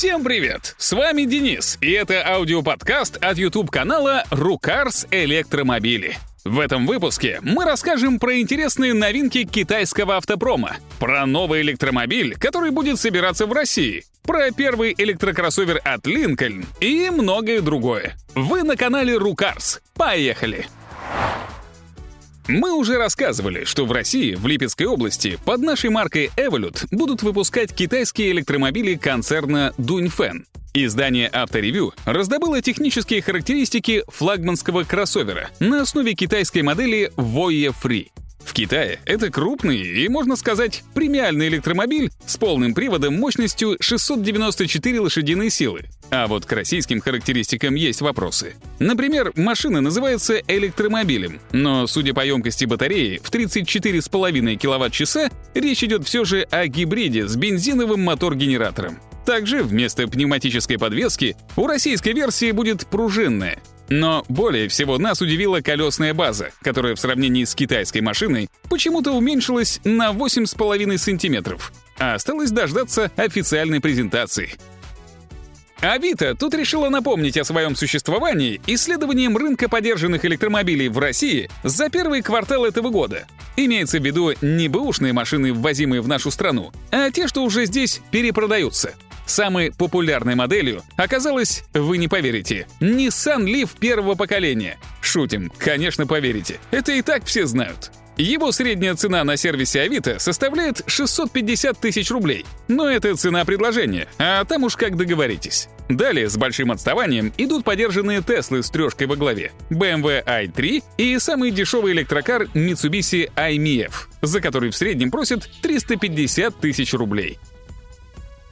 Всем привет! С вами Денис, и это аудиоподкаст от YouTube-канала «Рукарс Электромобили». В этом выпуске мы расскажем про интересные новинки китайского автопрома, про новый электромобиль, который будет собираться в России, про первый электрокроссовер от Lincoln и многое другое. Вы на канале Рукарс. Поехали! Мы уже рассказывали, что в России, в Липецкой области, под нашей маркой Evolut будут выпускать китайские электромобили концерна Дуньфэн. Издание «Авторевью» раздобыло технические характеристики флагманского кроссовера на основе китайской модели Voye Free. Китае это крупный и, можно сказать, премиальный электромобиль с полным приводом мощностью 694 лошадиные силы. А вот к российским характеристикам есть вопросы. Например, машина называется электромобилем, но, судя по емкости батареи в 34,5 кВт-часа, речь идет все же о гибриде с бензиновым мотор-генератором. Также вместо пневматической подвески у российской версии будет пружинная. Но более всего нас удивила колесная база, которая в сравнении с китайской машиной почему-то уменьшилась на 8,5 сантиметров. А осталось дождаться официальной презентации. Авито тут решила напомнить о своем существовании исследованием рынка подержанных электромобилей в России за первый квартал этого года. Имеется в виду не бэушные машины, ввозимые в нашу страну, а те, что уже здесь перепродаются. Самой популярной моделью оказалась, вы не поверите, Nissan Leaf первого поколения. Шутим, конечно, поверите. Это и так все знают. Его средняя цена на сервисе Авито составляет 650 тысяч рублей. Но это цена предложения, а там уж как договоритесь. Далее с большим отставанием идут подержанные Теслы с трешкой во главе, BMW i3 и самый дешевый электрокар Mitsubishi i-MiEV, за который в среднем просят 350 тысяч рублей.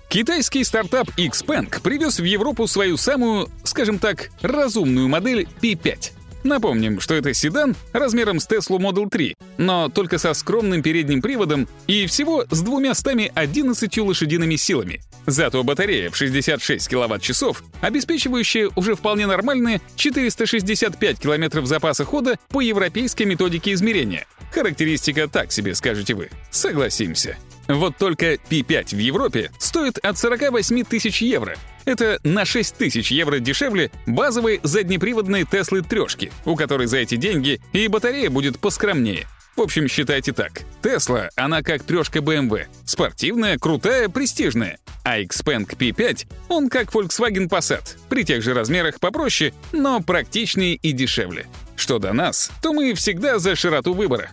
Китайский стартап Xpeng привез в Европу свою самую, скажем так, разумную модель P5. Напомним, что это седан размером с Tesla Model 3, но только со скромным передним приводом и всего с 211 лошадиными силами. Зато батарея в 66 кВт-часов, обеспечивающая уже вполне нормальные 465 км запаса хода по европейской методике измерения. Характеристика так себе, скажете вы. Согласимся. Вот только P5 в Европе стоит от 48 тысяч евро. Это на 6 тысяч евро дешевле базовой заднеприводной Теслы трешки, у которой за эти деньги и батарея будет поскромнее. В общем, считайте так. Тесла, она как трешка BMW. Спортивная, крутая, престижная. А Xpeng P5, он как Volkswagen Passat. При тех же размерах попроще, но практичнее и дешевле. Что до нас, то мы всегда за широту выбора.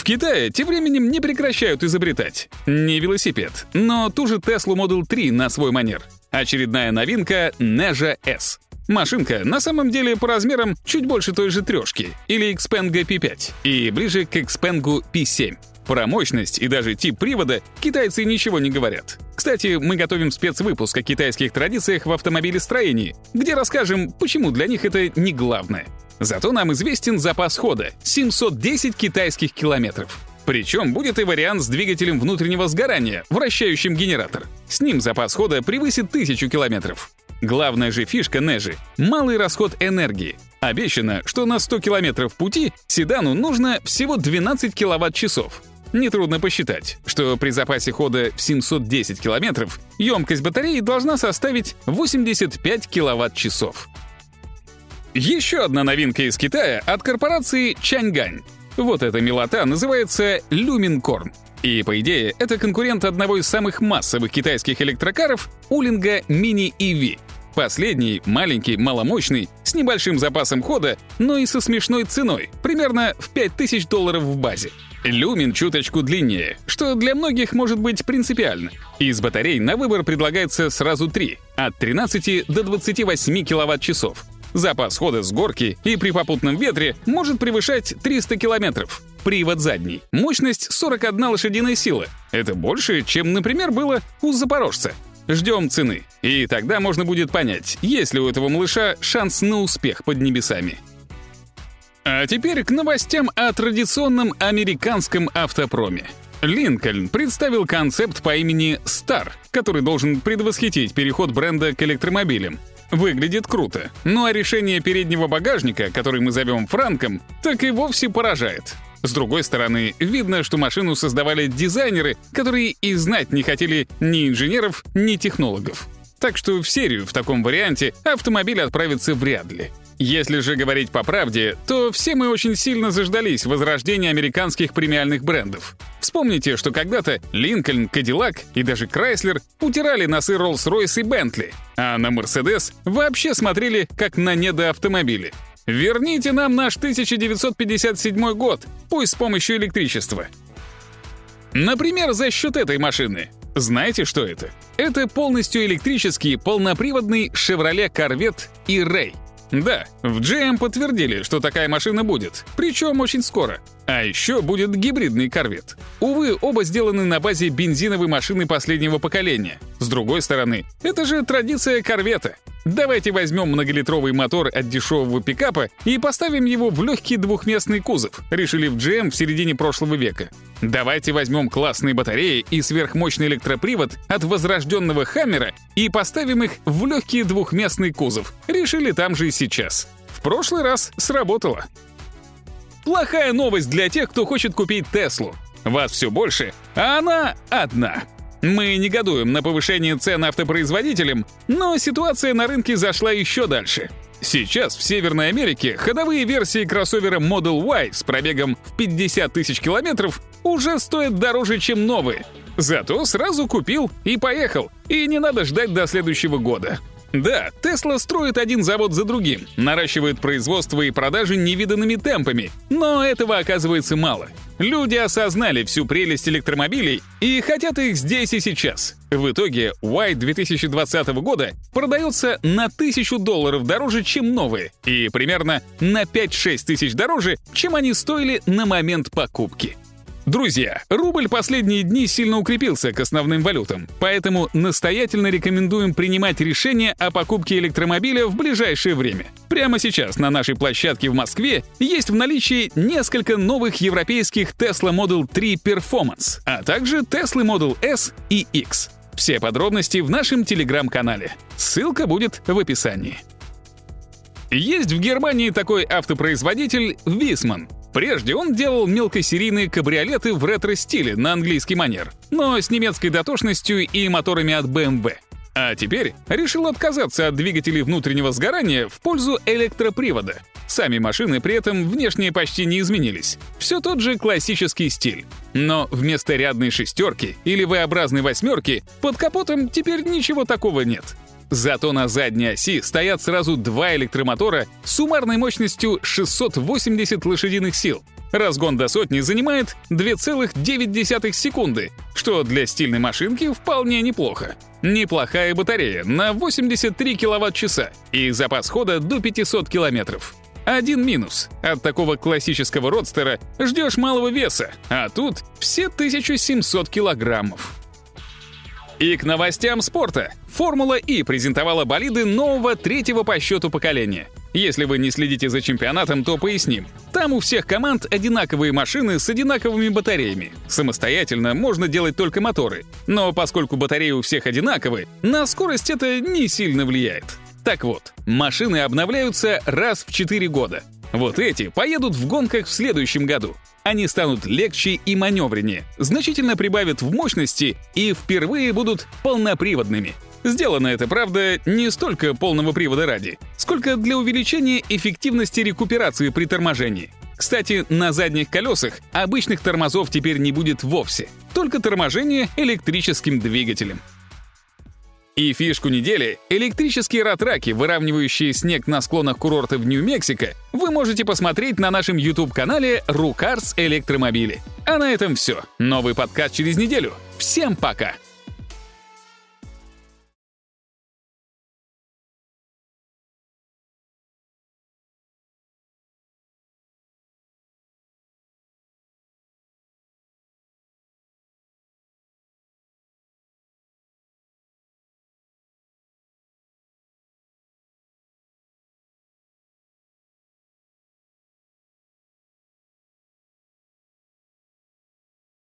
В Китае тем временем не прекращают изобретать. Не велосипед, но ту же Tesla Model 3 на свой манер. Очередная новинка Neja S. Машинка на самом деле по размерам чуть больше той же трешки, или Xpeng P5, и ближе к Xpeng P7. Про мощность и даже тип привода китайцы ничего не говорят. Кстати, мы готовим спецвыпуск о китайских традициях в автомобилестроении, где расскажем, почему для них это не главное. Зато нам известен запас хода — 710 китайских километров. Причем будет и вариант с двигателем внутреннего сгорания, вращающим генератор. С ним запас хода превысит 1000 километров. Главная же фишка Нежи — малый расход энергии. Обещано, что на 100 километров пути седану нужно всего 12 киловатт-часов. Нетрудно посчитать, что при запасе хода в 710 километров емкость батареи должна составить 85 киловатт-часов. Еще одна новинка из Китая от корпорации Чаньгань. Вот эта милота называется Люминкорн. И, по идее, это конкурент одного из самых массовых китайских электрокаров Улинга Mini EV. Последний, маленький, маломощный, с небольшим запасом хода, но и со смешной ценой, примерно в 5000 долларов в базе. Люмин чуточку длиннее, что для многих может быть принципиально. Из батарей на выбор предлагается сразу три, от 13 до 28 киловатт-часов. Запас хода с горки и при попутном ветре может превышать 300 километров. Привод задний. Мощность 41 лошадиная сила. Это больше, чем, например, было у запорожца. Ждем цены. И тогда можно будет понять, есть ли у этого малыша шанс на успех под небесами. А теперь к новостям о традиционном американском автопроме. Линкольн представил концепт по имени Star, который должен предвосхитить переход бренда к электромобилям. Выглядит круто. Ну а решение переднего багажника, который мы зовем Франком, так и вовсе поражает. С другой стороны, видно, что машину создавали дизайнеры, которые и знать не хотели ни инженеров, ни технологов. Так что в серию в таком варианте автомобиль отправится вряд ли. Если же говорить по правде, то все мы очень сильно заждались возрождения американских премиальных брендов. Вспомните, что когда-то Линкольн, Кадиллак и даже Крайслер утирали носы Rolls-Royce и Бентли, а на Мерседес вообще смотрели как на недоавтомобили. Верните нам наш 1957 год, пусть с помощью электричества. Например, за счет этой машины. Знаете, что это? Это полностью электрический полноприводный Chevrolet Corvette и Ray. Да, в GM подтвердили, что такая машина будет, причем очень скоро. А еще будет гибридный корвет. Увы, оба сделаны на базе бензиновой машины последнего поколения. С другой стороны, это же традиция корвета. Давайте возьмем многолитровый мотор от дешевого пикапа и поставим его в легкий двухместный кузов, решили в GM в середине прошлого века. Давайте возьмем классные батареи и сверхмощный электропривод от возрожденного Хаммера и поставим их в легкий двухместный кузов, решили там же и сейчас. В прошлый раз сработало. Плохая новость для тех, кто хочет купить Теслу. Вас все больше, а она одна. Мы негодуем на повышение цен автопроизводителям, но ситуация на рынке зашла еще дальше. Сейчас в Северной Америке ходовые версии кроссовера Model Y с пробегом в 50 тысяч километров уже стоят дороже, чем новые. Зато сразу купил и поехал, и не надо ждать до следующего года. Да, Тесла строит один завод за другим, наращивает производство и продажи невиданными темпами, но этого оказывается мало. Люди осознали всю прелесть электромобилей и хотят их здесь и сейчас. В итоге White 2020 года продается на 1000 долларов дороже, чем новые, и примерно на 5-6 тысяч дороже, чем они стоили на момент покупки. Друзья, рубль последние дни сильно укрепился к основным валютам, поэтому настоятельно рекомендуем принимать решение о покупке электромобиля в ближайшее время. Прямо сейчас на нашей площадке в Москве есть в наличии несколько новых европейских Tesla Model 3 Performance, а также Tesla Model S и X. Все подробности в нашем телеграм-канале. Ссылка будет в описании. Есть в Германии такой автопроизводитель Висман — Прежде он делал мелкосерийные кабриолеты в ретро-стиле на английский манер, но с немецкой дотошностью и моторами от BMW. А теперь решил отказаться от двигателей внутреннего сгорания в пользу электропривода. Сами машины при этом внешне почти не изменились. Все тот же классический стиль. Но вместо рядной шестерки или V-образной восьмерки под капотом теперь ничего такого нет. Зато на задней оси стоят сразу два электромотора с суммарной мощностью 680 лошадиных сил. Разгон до сотни занимает 2,9 секунды, что для стильной машинки вполне неплохо. Неплохая батарея на 83 киловатт-часа и запас хода до 500 километров. Один минус. От такого классического родстера ждешь малого веса, а тут все 1700 килограммов. И к новостям спорта. Формула И презентовала болиды нового третьего по счету поколения. Если вы не следите за чемпионатом, то поясним. Там у всех команд одинаковые машины с одинаковыми батареями. Самостоятельно можно делать только моторы. Но поскольку батареи у всех одинаковые, на скорость это не сильно влияет. Так вот, машины обновляются раз в 4 года. Вот эти поедут в гонках в следующем году. Они станут легче и маневреннее, значительно прибавят в мощности и впервые будут полноприводными. Сделано это, правда, не столько полного привода ради, сколько для увеличения эффективности рекуперации при торможении. Кстати, на задних колесах обычных тормозов теперь не будет вовсе, только торможение электрическим двигателем. И фишку недели — электрические ратраки, выравнивающие снег на склонах курорта в Нью-Мексико, вы можете посмотреть на нашем YouTube-канале «Рукарс Электромобили». А на этом все. Новый подкаст через неделю. Всем пока!